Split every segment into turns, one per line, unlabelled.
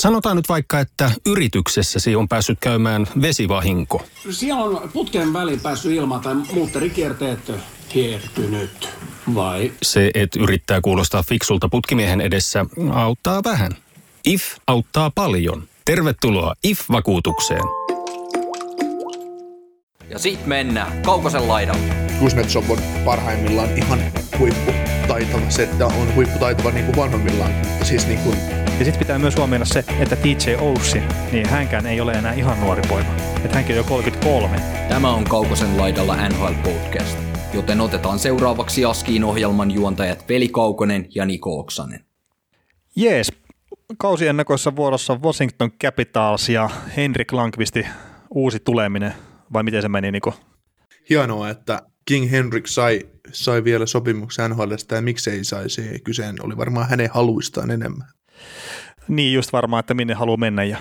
Sanotaan nyt vaikka, että yrityksessäsi on päässyt käymään vesivahinko.
Siellä on putken väliin päässyt ilma tai muutterikierteet hiertynyt, vai?
Se, että yrittää kuulostaa fiksulta putkimiehen edessä, auttaa vähän. IF auttaa paljon. Tervetuloa IF-vakuutukseen.
Ja sit mennään Kaukosen laidalle.
Kuznetsov on parhaimmillaan ihan huipputaitava. Se, että on huipputaitava niin kuin vanhemmillaan. Siis niin kuin
ja sitten pitää myös huomioida se, että DJ Oussi, niin hänkään ei ole enää ihan nuori poika. Että hänkin on jo 33.
Tämä on Kaukosen laidalla NHL Podcast, joten otetaan seuraavaksi Askiin ohjelman juontajat Veli Kaukonen ja Niko Oksanen.
Jees, kausiennakoissa vuorossa Washington Capitals ja Henrik Lankvisti uusi tuleminen, vai miten se meni Niko?
Hienoa, että King Henrik sai, sai vielä sopimuksen NHLstä ja miksei saisi. Kyseen oli varmaan hänen haluistaan enemmän.
Niin, just varmaan, että minne haluaa mennä ja,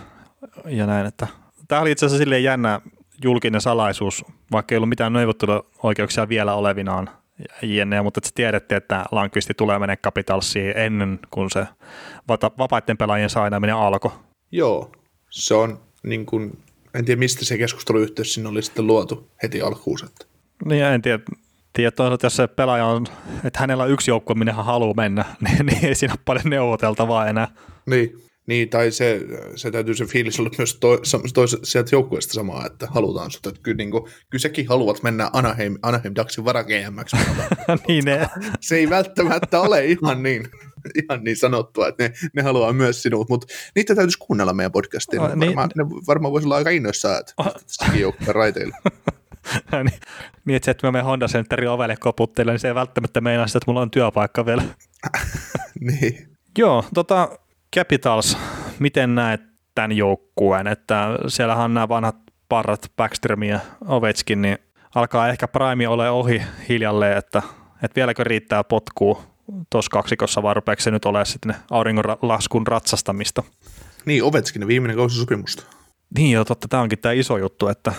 ja näin. Että. Tämä oli itse asiassa silleen jännä julkinen salaisuus, vaikka ei ollut mitään neuvotteluoikeuksia vielä olevinaan jne, mutta se tiedettiin, että Lankvisti tulee mennä Capitalsiin ennen kuin se vapaiden pelaajien sainaminen alkoi.
Joo, se on niin kuin, en tiedä mistä se keskusteluyhteys sinne oli sitten luotu heti alkuun.
Niin en tiedä, tiedä toisaalta, jos se pelaaja on, että hänellä on yksi joukkue, minne hän haluaa mennä, niin, niin ei siinä ole paljon neuvoteltavaa enää.
Niin, niin tai se, se täytyy se fiilis olla myös to, to, sieltä joukkueesta samaa, että halutaan sut, että kyllä, niin kuin, kyllä sekin haluat mennä Anaheim, Anaheim Ducksin vara
niin ne.
Se ei välttämättä ole ihan niin, ihan niin sanottua, että ne, ne haluaa myös sinut, mutta niitä täytyisi kuunnella meidän podcastiin. Oh, niin, varmaan, ne varmaan voisi olla aika innoissaan, että oh. sekin joukkueen raiteilla.
niin, niin, että se, että mä menen Honda Centerin ovelle koputtelen, niin se ei välttämättä meinaa sitä, että mulla on työpaikka vielä.
niin.
Joo, tota, Capitals, miten näet tämän joukkueen, että siellähän on nämä vanhat parrat Backstrom ja Ovechkin, niin alkaa ehkä Prime ole ohi hiljalleen, että, että vieläkö riittää potkuu tuossa kaksikossa vai rupeeko se nyt ole sitten auringonlaskun ratsastamista?
Niin, Ovechkin viimeinen kausi sopimusta.
Niin joo, totta, tämä onkin tämä iso juttu, että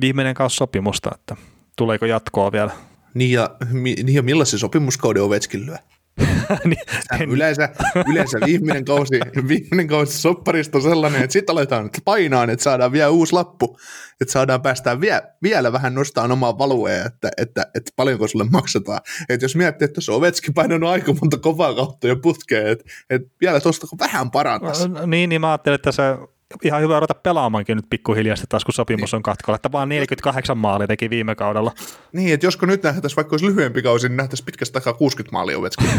viimeinen kausi sopimusta, että tuleeko jatkoa vielä.
Niin ja, niin ja millaisen sopimuskauden Ovechkin lyö? niin, yleensä, yleensä viimeinen kausi, viimeinen kausi sopparista on sellainen, että sitten aletaan painaa, että saadaan vielä uusi lappu, että saadaan päästään vie, vielä vähän nostaa omaa valuea, että, että, että paljonko sulle maksetaan. Että jos miettii, että on Ovetski painanut aika monta kovaa kautta jo putkeen, että, että vielä tuosta vähän parantaisi.
No, niin, niin mä ajattelin, että se ihan hyvä ruveta pelaamankin nyt pikkuhiljaa taas, kun sopimus niin. on katkolla, että vaan 48 maalia teki viime kaudella.
Niin, että josko nyt nähtäisiin, vaikka olisi lyhyempi kausi, niin nähtäisiin pitkästä takaa 60 maalia Ovechkin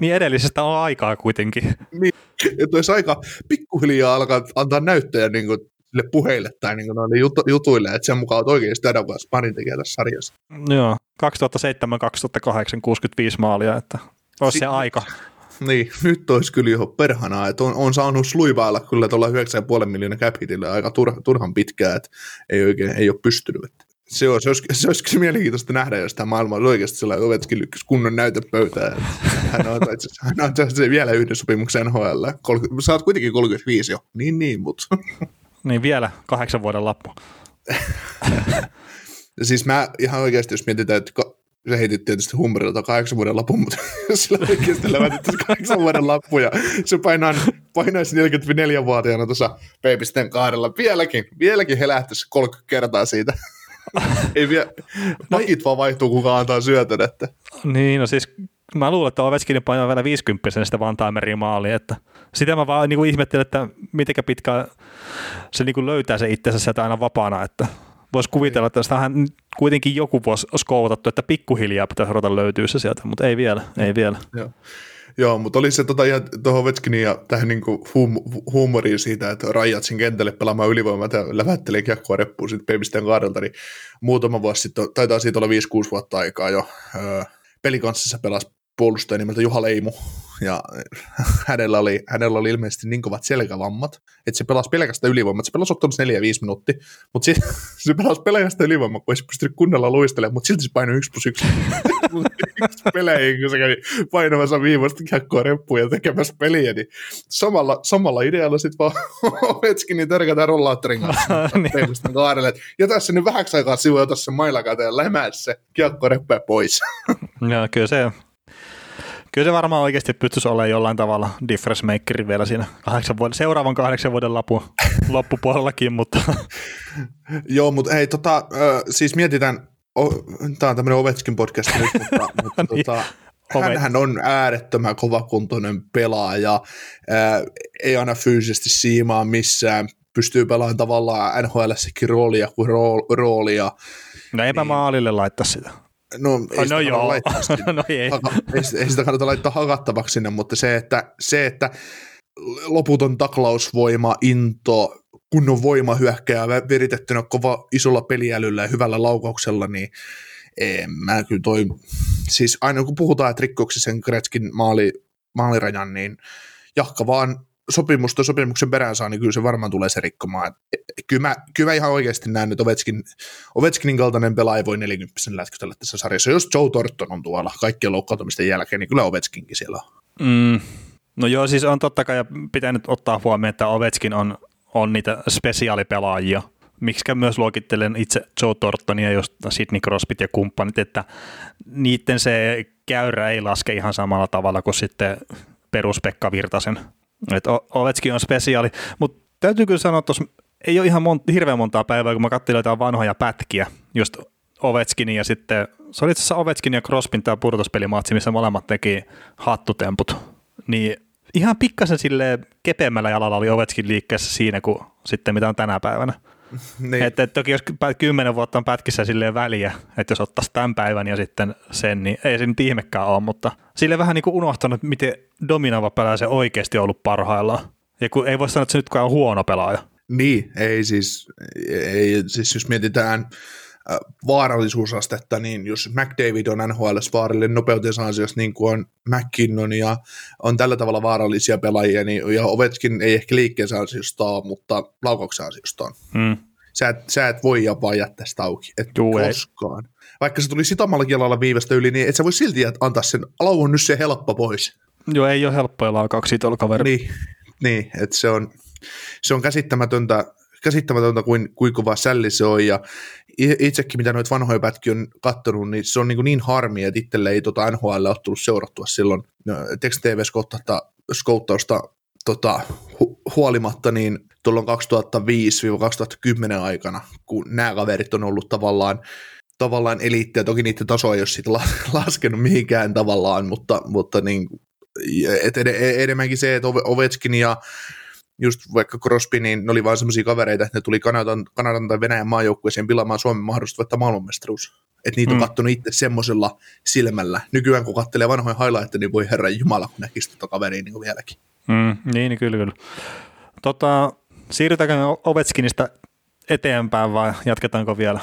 niin edellisestä on aikaa kuitenkin.
Niin, että olisi aika pikkuhiljaa alkaa antaa näyttöjä niin kuin, sille puheille tai niin kuin noille jut- jutuille, että sen mukaan olet oikeasti vuosi parin tekijä tässä sarjassa.
Joo, 2007-2008 65 maalia, että olisi si- se aika.
Niin, nyt olisi kyllä jo perhanaa, että on, on saanut sluivailla kyllä tuolla 9,5 miljoonaa cap aika turha, turhan pitkään, että ei oikein ei ole pystynyt. Se olisi, se, olisi, se olisi mielenkiintoista nähdä, jos tämä maailma olisi oikeasti sellainen, Ovechkin lykkäsi kunnon näytepöytään. Hän on itse hän on itse vielä yhden sopimuksen NHL. Sä oot kuitenkin 35 jo. Niin, niin, mutta...
Niin vielä kahdeksan vuoden lappu.
siis mä ihan oikeasti, jos mietitään, että se heitit tietysti hummerilta kahdeksan vuoden lapun, mutta sillä oikeasti levätettäisiin kahdeksan vuoden lappu ja se painaa, painaisi 44-vuotiaana tuossa peipisten kaarella. Vieläkin, vieläkin he lähtöisi 30 kertaa siitä. Ei vielä, pakit vaan vaihtuu, kuka antaa syötön. Että.
Niin, no siis mä luulen, että Ovechkin painaa vielä 50 sitä Vantaimerin maaliin, että sitä mä vaan niin kuin ihmettelen, että miten pitkään se niin kuin löytää se itsensä sieltä aina vapaana, että voisi kuvitella, että tähän kuitenkin joku vuosi skoutattu, että pikkuhiljaa pitäisi ruveta löytyä se sieltä, mutta ei vielä, ei vielä.
Joo. Joo, mutta oli se tota, tuohon Vetskiniin ja tähän niinku hum- huumoriin siitä, että Rajatsin kentälle pelaamaan ylivoimaa ja lävättelee kiekkoa reppuun sitten Pepisten kaadelta, niin muutama vuosi sitten, taitaa siitä olla 5-6 vuotta aikaa jo, öö, pelikanssissa pelasi puolustaja nimeltä Juha Leimu, ja hänellä oli, hänellä oli ilmeisesti niin kovat selkävammat, että se pelasi pelkästään ylivoimaa. Se pelasi ottanut 4-5 minuuttia, mutta se, se pelasi pelkästään ylivoimaa, kun ei se pystynyt kunnolla luistelemaan, mutta silti se painoi 1 plus 1 peleihin, kun se kävi painamassa viimeistä kiekkoa reppuun ja tekemässä peliä, niin samalla, samalla idealla sitten vaan Ovechkin niin törkätään rollaattorin kanssa kaarelle. Ja tässä nyt vähäksi aikaa sivuja tässä mailakäteen ja lämää se kiekko pois.
Joo, kyllä se Kyllä se varmaan oikeasti pystyisi olemaan jollain tavalla difference makeri vielä siinä kahdeksan vuoden, seuraavan kahdeksan vuoden lapu, loppupuolellakin, mutta...
Joo, mutta hei, tota, siis mietitään, tämä on tämmöinen Ovetskin podcast nyt, mutta, mutta niin. tota, hänhän on äärettömän kovakuntoinen pelaaja, ää, ei aina fyysisesti siimaa missään, pystyy pelaamaan tavallaan NHLssäkin roolia kuin roolia.
No eipä niin, maalille laittaa sitä.
No, ei
no joo.
no ei. Haka, ei, ei sitä kannata laittaa hakattavaksi sinne, mutta se, että, se, että loputon taklausvoima, into, kunnon voimahyökkääjä viritettynä kova isolla peliälyllä ja hyvällä laukauksella, niin en mä kyllä toi, siis aina kun puhutaan, että rikkoksi sen Gretzkin maali, maalirajan, niin jahka vaan sopimusta sopimuksen perään saa, niin kyllä se varmaan tulee se rikkomaan. Kyllä, mä, kyllä mä ihan oikeasti näen, että Ovechkin, Ovechkinin kaltainen pelaaja voi 40 lätkytellä tässä sarjassa. Jos Joe Torton on tuolla kaikkien loukkaantumisten jälkeen, niin kyllä Ovechkinkin siellä on.
Mm. No joo, siis on totta kai pitänyt ottaa huomioon, että Ovechkin on, on niitä spesiaalipelaajia, Miksikä myös luokittelen itse Joe Tortonia, just Sidney Crosbyt ja kumppanit, että niiden se käyrä ei laske ihan samalla tavalla kuin sitten perus Pekka Virtasen että Ovechkin on spesiaali, mutta täytyy kyllä sanoa, että ei ole ihan mon- hirveän montaa päivää, kun mä katselin jotain vanhoja pätkiä, just Ovechkin ja sitten, se oli itse asiassa Ovechkin ja Crosbyn tämä pudotuspelimatsi, missä molemmat teki hattutemput, niin ihan pikkasen sille kepeämmällä jalalla oli Ovechkin liikkeessä siinä kuin sitten mitä on tänä päivänä. Niin. Että, että toki jos kymmenen vuotta on pätkissä silleen väliä, että jos ottaisi tämän päivän ja sitten sen, niin ei se nyt ihmekään ole, mutta sille vähän niin kuin unohtanut, miten dominoiva pelaaja se oikeasti ollut parhaillaan. Ja kun ei voi sanoa, että se nyt on huono pelaaja.
Niin, ei siis, ei, siis jos mietitään äh, vaarallisuusastetta, niin jos McDavid on NHL vaarallinen nopeutensa ansiosta, niin kuin on McKinnon ja on tällä tavalla vaarallisia pelaajia, niin ja Ovetkin ei ehkä liikkeensä ansiosta mutta laukauksen ansiosta on. Hmm. Sä, et, sä et voi jopa jättää sitä auki, et Juu, koskaan. Ei. Vaikka se tuli sitomalla kielalla viivästä yli, niin et sä voi silti antaa sen lauun nyt se helppo pois.
Joo, ei ole helppoja laukauksia tuolla kaveri.
Niin, niin että se on, se on käsittämätöntä, käsittämätöntä kuin, kuin kova sälli se on, ja itsekin mitä noita vanhoja pätkiä on katsonut, niin se on niin, niin harmi, että itselle ei tota NHL ole tullut seurattua silloin no, Text TV-skouttausta tota, hu- huolimatta, niin tuolloin 2005-2010 aikana, kun nämä kaverit on ollut tavallaan tavallaan eliittiä, toki niiden taso ei ole sitten laskenut mihinkään tavallaan, mutta, mutta niin, et ed- enemmänkin se, että Ovechkin ja just vaikka Crosby, niin ne oli vain semmoisia kavereita, että ne tuli Kanadan, Kanadan tai Venäjän maajoukkueeseen pilaamaan Suomen mahdollista voittaa maailmanmestaruus. Että niitä mm. on katsonut itse semmoisella silmällä. Nykyään kun katselee vanhoja highlightteja, niin voi herra Jumala, kun näkisi tuota kaveria niin kuin vieläkin.
Mm, niin, niin, kyllä, kyllä. Tota, siirrytäänkö Ovechkinista eteenpäin vai jatketaanko vielä?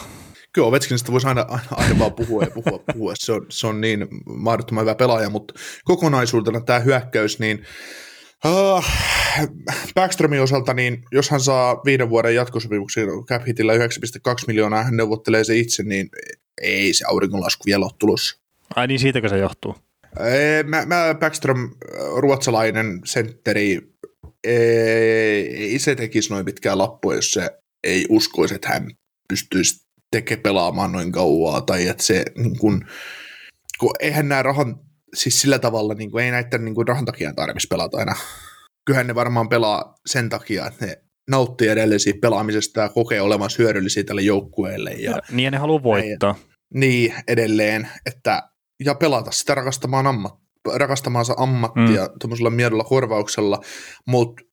Kyllä Ovechkinista voisi aina, aina, aina vaan puhua ja puhua, puhua. Se, on, se on niin mahdottoman hyvä pelaaja, mutta kokonaisuutena tämä hyökkäys, niin uh, Backströmin osalta, niin jos hän saa viiden vuoden jatkosopimuksen cap hitillä 9,2 miljoonaa, hän neuvottelee se itse, niin ei se auringonlasku vielä ole tulossa.
Ai niin, siitäkö se johtuu?
Mä, mä Backström, ruotsalainen sentteri, ei, se tekisi noin pitkää lappua, jos se ei uskoisi, että hän pystyisi teke pelaamaan noin kauaa, tai että se niin kun, kun eihän nämä rahan, siis sillä tavalla, niin ei näiden niin kuin, rahan takia tarvitsisi pelata aina. Kyllähän ne varmaan pelaa sen takia, että ne nauttii edelleen siitä pelaamisesta ja kokee olevansa hyödyllisiä tälle joukkueelle. Ja, ja,
niin ja ne haluaa voittaa.
Ja, niin, edelleen, että ja pelata sitä rakastamaan ammattia rakastamaansa ammattia mm. tuommoisella miedolla korvauksella, mutta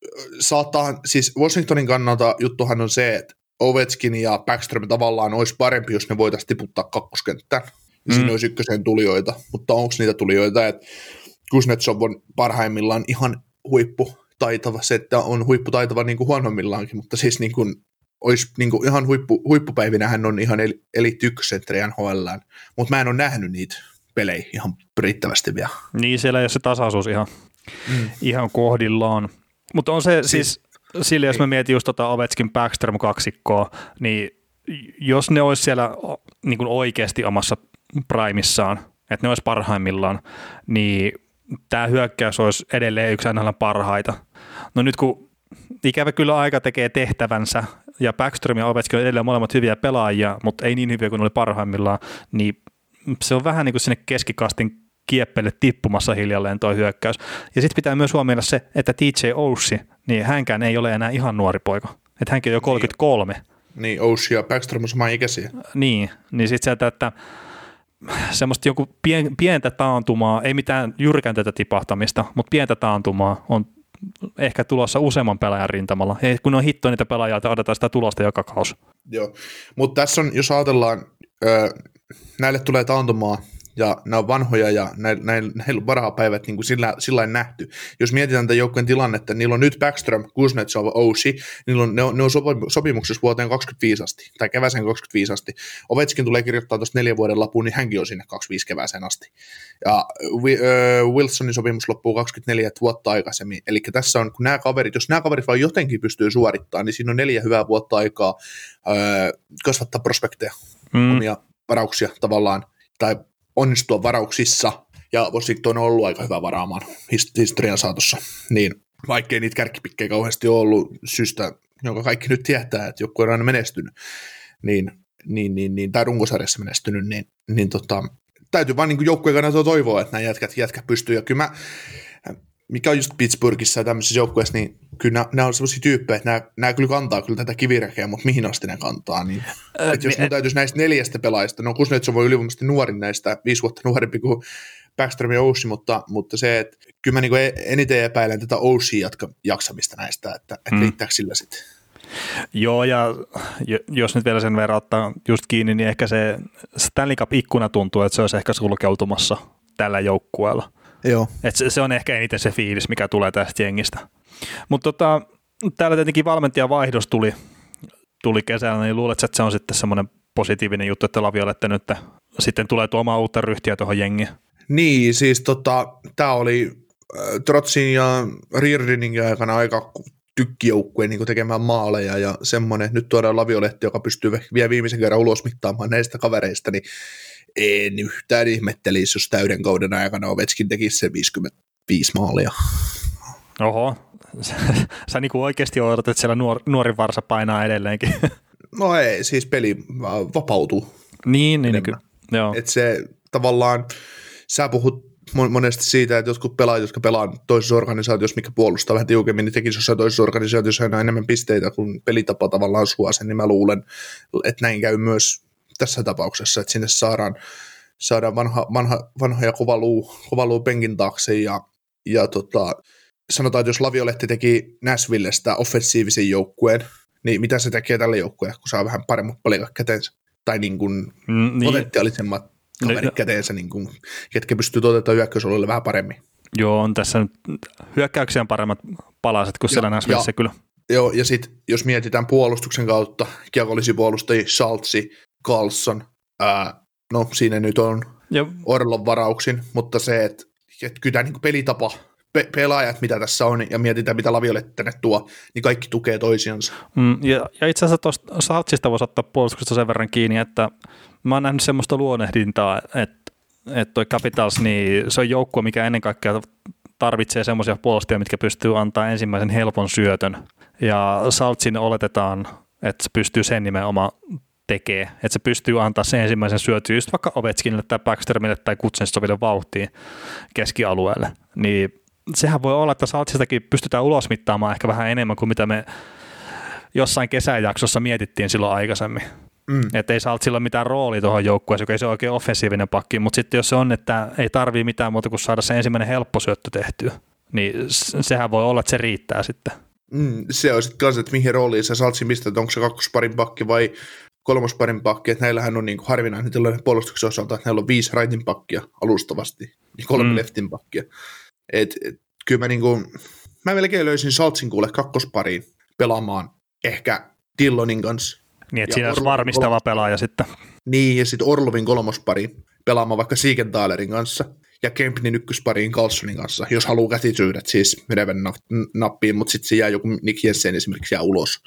saattaa, siis Washingtonin kannalta juttuhan on se, että Ovechkin ja Backstrom tavallaan olisi parempi, jos ne voitaisiin tiputtaa kakkoskenttään. Ja mm. siinä olisi ykkösen tulijoita. Mutta onko niitä tulijoita, että Kuznetsov on parhaimmillaan ihan huippu taitava, se, että on huipputaitava niin kuin huonommillaankin, mutta siis niin kuin, olisi niin kuin ihan huippu, huippupäivinä hän on ihan eliitti ykkösentteri NHL, mutta mä en ole nähnyt niitä pelejä ihan riittävästi vielä.
Niin, siellä ei ole se tasaisuus ihan, mm. ihan kohdillaan. Mutta on se siis, siis sillä jos mä mietin just tota Ovetskin Backstrom kaksikkoa, niin jos ne olisi siellä niin kuin oikeasti omassa primissaan, että ne olisi parhaimmillaan, niin tämä hyökkäys olisi edelleen yksi aina parhaita. No nyt kun ikävä kyllä aika tekee tehtävänsä, ja Backstrom ja Ovechkin on edelleen molemmat hyviä pelaajia, mutta ei niin hyviä kuin oli parhaimmillaan, niin se on vähän niin kuin sinne keskikastin kieppelle tippumassa hiljalleen tuo hyökkäys. Ja sitten pitää myös huomioida se, että TJ Oussi, niin hänkään ei ole enää ihan nuori poika. Että hänkin on jo 33. Niin,
niin Oussi ja Backstrom on samaa ikäisiä.
Niin, niin sitten sieltä, että semmoista joku pien, pientä taantumaa, ei mitään jyrkäntätä tipahtamista, mutta pientä taantumaa on ehkä tulossa useamman pelaajan rintamalla. Ei, kun on hitto niitä pelaajia, että odotetaan sitä tulosta joka kausi.
Joo, mutta tässä on, jos ajatellaan, ö, näille tulee taantumaa ja nämä on vanhoja ja näillä, näillä varapäivät niin kuin sillä, sillä nähty. Jos mietitään tämän joukkueen tilannetta, niillä on nyt Backstrom, Kuznetsov, Ousi, niillä on, ne on, ne on sopimuksessa vuoteen 25 asti, tai kevääseen 25 asti. Ovetskin tulee kirjoittaa tuosta neljän vuoden lapuun, niin hänkin on sinne 25 kevääseen asti. Ja Wilsonin sopimus loppuu 24 vuotta aikaisemmin. Eli tässä on, kun nämä kaverit, jos nämä kaverit vaan jotenkin pystyy suorittamaan, niin siinä on neljä hyvää vuotta aikaa öö, kasvattaa prospekteja, mm. omia varauksia tavallaan, tai onnistua varauksissa, ja Washington on ollut aika hyvä varaamaan historian saatossa, niin vaikkei niitä kärkipikkejä kauheasti ole ollut syystä, jonka kaikki nyt tietää, että joku on aina menestynyt, niin, niin, niin, niin tai runkosarjassa menestynyt, niin, niin tota, täytyy vaan niin joukkueen kannalta toivoa, että nämä jätkät, jätkät pystyy, ja kyllä mä, mikä on just Pittsburghissa ja tämmöisissä joukkueissa, niin kyllä nämä, on sellaisia tyyppejä, että nämä, nämä kyllä kantaa kyllä tätä kivirekeä, mutta mihin asti ne kantaa. Niin, äh, että jos mun täytyisi näistä neljästä pelaajista, no Kuznetsov voi ylivoimaisesti nuorin näistä, viisi vuotta nuorempi kuin Backstrom ja Oussi, mutta, mutta se, että kyllä mä niin eniten epäilen tätä Oussin jaksamista näistä, että, että mm. riittääkö sillä sitten.
Joo, ja jos nyt vielä sen verran ottaa just kiinni, niin ehkä se Stanley Cup-ikkuna tuntuu, että se olisi ehkä sulkeutumassa tällä joukkueella.
Joo.
Et se, se on ehkä eniten se fiilis, mikä tulee tästä jengistä. Mutta tota, täällä tietenkin valmentajan vaihdos tuli, tuli kesällä, niin luulet, että se on sitten semmoinen positiivinen juttu, että Laviolette nyt sitten tulee tuomaan uutta ryhtiä tuohon jengiin.
Niin, siis tota, tämä oli äh, Trotsin ja Rierdinin aikana aika tykkijoukkueen niin tekemään maaleja ja semmoinen, nyt tuodaan Laviolehti, joka pystyy vielä viimeisen kerran ulos mittaamaan näistä kavereista, niin en yhtään ihmettelisi, jos täyden kauden aikana Ovetskin tekisi se 55 maalia.
Oho, sä, sä niin kuin oikeasti odotat, että siellä nuor, nuori varsa painaa edelleenkin.
No ei, siis peli vapautuu.
Niin, niin, niin kyllä.
Joo. Et se tavallaan, sä puhut monesti siitä, että jotkut pelaajat, jotka pelaa toisessa organisaatiossa, mikä puolustaa vähän tiukemmin, niin tekisi jossain toisessa organisaatiossa aina enemmän pisteitä, kun pelitapa tavallaan suo sen, niin mä luulen, että näin käy myös tässä tapauksessa, että sinne saadaan, saadaan vanha, vanha, vanha ja kova luu, kova luu penkin taakse ja, ja tota, sanotaan, että jos Laviolehti teki Nashvillestä offensiivisen joukkueen, niin mitä se tekee tälle joukkueelle, kun saa vähän paremmat palikat käteensä? Tai niin kuin mm, niin. potentiaalisemmat kaverit no, käteensä, niin kuin, ketkä pystyy toteuttamaan hyökkäysalueelle vähän paremmin.
Joo, on tässä nyt hyökkäyksien paremmat palaset kuin siellä Nashvillessä kyllä.
Joo, ja sitten jos mietitään puolustuksen kautta, kiekollisia puolustajia, Saltsi, Carlson, ää, no siinä nyt on ja. Orlon varauksin, mutta se, että, että kyllä tämä niin pelitapa, pe- pelaajat, mitä tässä on, ja mietitään, mitä Laviolle tänne tuo, niin kaikki tukee toisiansa.
Mm, ja, ja itse asiassa tuosta Saltsista voisi ottaa puolustuksesta sen verran kiinni, että mä oon nähnyt semmoista luonnehdintaa, että että toi Capitals, niin se on joukkue, mikä ennen kaikkea tarvitsee semmoisia puolustajia, mitkä pystyy antaa ensimmäisen helpon syötön. Ja Saltsin oletetaan, että se pystyy sen nimenomaan tekee, että se pystyy antaa sen ensimmäisen syötyä just vaikka Ovechkinille tai Backstermille tai Kutsensoville vauhtiin keskialueelle, niin sehän voi olla, että Saltsistakin pystytään ulosmittaamaan ehkä vähän enemmän kuin mitä me jossain kesäjaksossa mietittiin silloin aikaisemmin. Mm. Että ei Saltsilla ole mitään roolia tuohon joukkueeseen, joka ei se ole oikein offensiivinen pakki, mutta sitten jos se on, että ei tarvii mitään muuta kuin saada se ensimmäinen helppo syöttö tehtyä, niin sehän voi olla, että se riittää sitten.
Mm, se on sitten kanssa, että mihin rooliin se Saltsi mistä, että onko se kakkosparin pakki vai kolmosparin pakki, että näillähän on niin kuin harvinainen tilanne puolustuksen osalta, että näillä on viisi rightin pakkia alustavasti ja kolme mm. leftin pakkia. Et, et, kyllä mä, niin kuin, mä melkein löysin Saltsin kuule kakkospariin pelaamaan ehkä Dillonin kanssa.
Niin, että siinä olisi varmistava pelaaja sitten.
Niin, ja sitten Orlovin kolmospari pelaamaan vaikka Siegenthalerin kanssa ja Kempnin ykköspariin Carlsonin kanssa, jos haluaa kätisyydet siis menevän nappiin, mutta sitten se jää joku Nick Jensen esimerkiksi jää ulos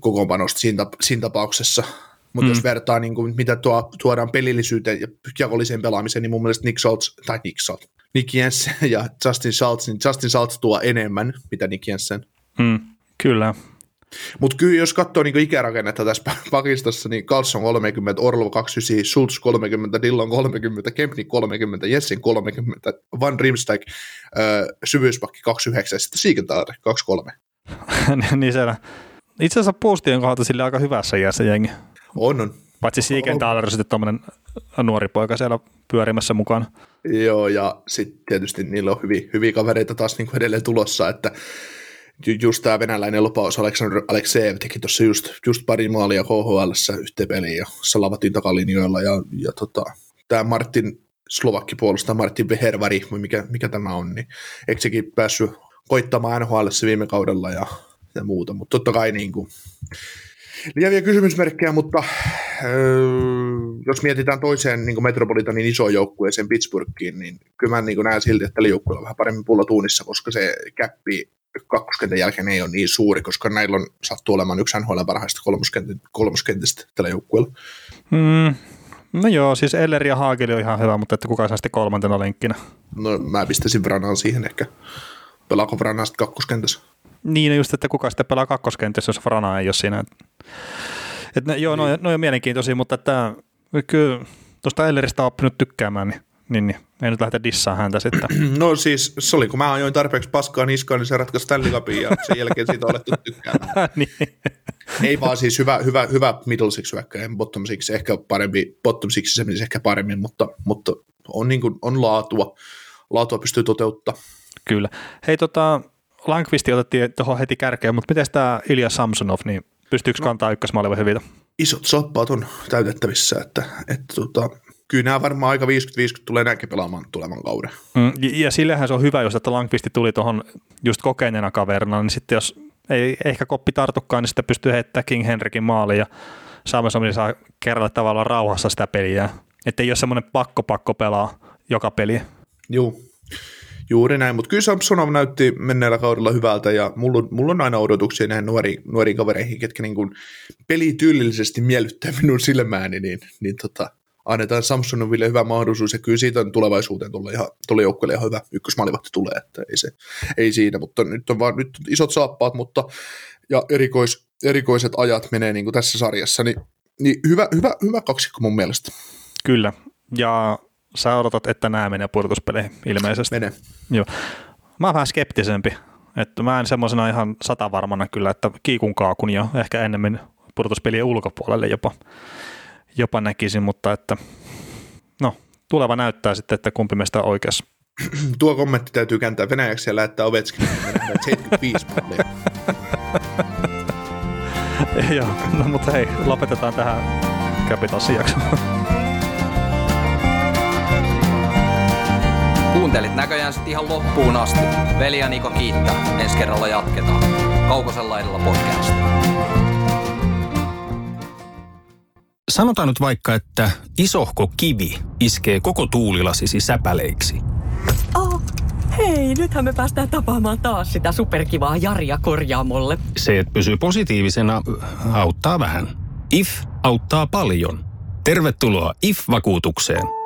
kokoonpanosta siinä, siinä tapauksessa. Mutta mm. jos vertaa, niin kuin, mitä tuo, tuodaan pelillisyyteen ja jakolliseen pelaamiseen, niin mun mielestä Nick Schultz, tai Nick Schultz, Nick Jensen ja Justin Schultz, niin Justin Schultz tuo enemmän, mitä Nick Jensen.
Mm, kyllä.
Mutta kyllä jos katsoo niinku ikärakennetta tässä pakistossa, niin Carlson 30, Orlov 29, Schultz 30, Dillon 30, Kempni 30, Jessen 30, Van Rimstijk äh, syvyyspakki 29 ja sitten Siegenthaler 23.
niin siellä, itse asiassa Postien kohdalta sille aika hyvässä iässä jengi.
On, on.
Paitsi Siegenthaler sitten tuommoinen nuori poika siellä pyörimässä mukana.
Joo, ja sitten tietysti niillä on hyviä, hyviä kavereita taas niin kuin edelleen tulossa, että ju- just tämä venäläinen lupaus Aleksandr Alekseev teki tuossa just, just pari maalia KHL yhteen peliin ja Salavatin takalinjoilla ja, ja tota, tämä Martin Slovakki puolustaa Martin Vehervari, mikä, mikä tämä on, niin eikö sekin päässyt koittamaan NHL viime kaudella ja, ja muuta, mutta totta kai niin kuin, lieviä kysymysmerkkejä, mutta öö, jos mietitään toiseen niin Metropolitanin isoon joukkueeseen Pittsburghiin, niin kyllä mä niin näen silti, että tällä joukkueella on vähän paremmin pulla tuunissa, koska se käppi kakkoskentän jälkeen ei ole niin suuri, koska näillä on sattuu olemaan yksi NHL parhaista kolmoskentistä tällä joukkueella.
Mm, no joo, siis Eller ja Haageli on ihan hyvä, mutta että kuka saa sitten kolmantena lenkkinä?
No mä pistäisin Vranaan siihen ehkä. Pelaako Vrana sitten kakkoskentässä?
Niin, just, että kuka sitten pelaa kakkoskentässä, jos Vrana ei ole siinä. Et ne, joo, niin. no, no on mielenkiintoisia, mutta että kyllä tuosta Elleristä on oppinut tykkäämään, niin, niin, niin ei nyt lähdetä dissaan häntä sitten.
No siis se oli, kun mä ajoin tarpeeksi paskaa niskaan, niin se ratkaisi Stanley Cupin ja sen jälkeen siitä on alettu tykkäämään. niin. Ei vaan siis hyvä, hyvä, hyvä middle six hyökkäjä, bottom six ehkä parempi, bottom six se menisi ehkä paremmin, mutta, mutta on, niin kuin, on laatua, laatua pystyy toteuttaa.
Kyllä. Hei tota, Lankvisti otettiin tuohon heti kärkeen, mutta miten tämä Ilja Samsonov, niin pystyykö no, kantaa ykkösmaali hyvitä?
Isot soppaat on täytettävissä, että, että tota, kyllä nämä varmaan aika 50-50 tulee näinkin pelaamaan tulevan kauden.
Mm, ja sillähän se on hyvä, jos että Lankvisti tuli tuohon just kokeneena kaverina, niin sitten jos ei ehkä koppi tartukkaan, niin sitten pystyy heittämään King Henrikin maaliin ja Samsonov saa kerralla tavallaan rauhassa sitä peliä. Että ei ole semmoinen pakko pakko pelaa joka peli.
Joo, Juuri näin, mutta kyllä Samsonov näytti menneellä kaudella hyvältä ja mulla, on, mulla on aina odotuksia näihin nuori, nuoriin kavereihin, ketkä niin kuin pelityylillisesti miellyttää minun silmääni, niin, niin tota, annetaan Samsonoville hyvä mahdollisuus ja kyllä siitä on tulevaisuuteen tulla, ihan, tulla joukkueelle ihan hyvä ykkösmaalivahti tulee, että ei, se, ei siinä, mutta nyt on vaan nyt isot saappaat, mutta ja erikois, erikoiset ajat menee niin kuin tässä sarjassa, niin, niin hyvä, hyvä, hyvä kaksikko mun mielestä.
Kyllä, ja sä odotat, että nämä menee pudotuspeleihin ilmeisesti.
Mene.
Joo. Mä oon vähän skeptisempi. Että mä en semmoisena ihan satavarmana kyllä, että kiikun kaakun ja ehkä ennemmin pudotuspelien ulkopuolelle jopa, jopa näkisin, mutta että no, tuleva näyttää sitten, että kumpi meistä on oikeassa.
Tuo kommentti täytyy kääntää venäjäksi ja lähettää Ovetskin 75
Joo, no mutta hei, lopetetaan tähän Capitalsin jaksoon.
Kuuntelit näköjään sitten ihan loppuun asti. Veli ja Niko kiittää. Ensi kerralla jatketaan. Kaukosella laidalla podcast.
Sanotaan nyt vaikka, että isohko kivi iskee koko tuulilasisi säpäleiksi.
Oh, hei, nythän me päästään tapaamaan taas sitä superkivaa Jaria korjaamolle.
Se, että pysyy positiivisena, auttaa vähän. IF auttaa paljon. Tervetuloa IF-vakuutukseen.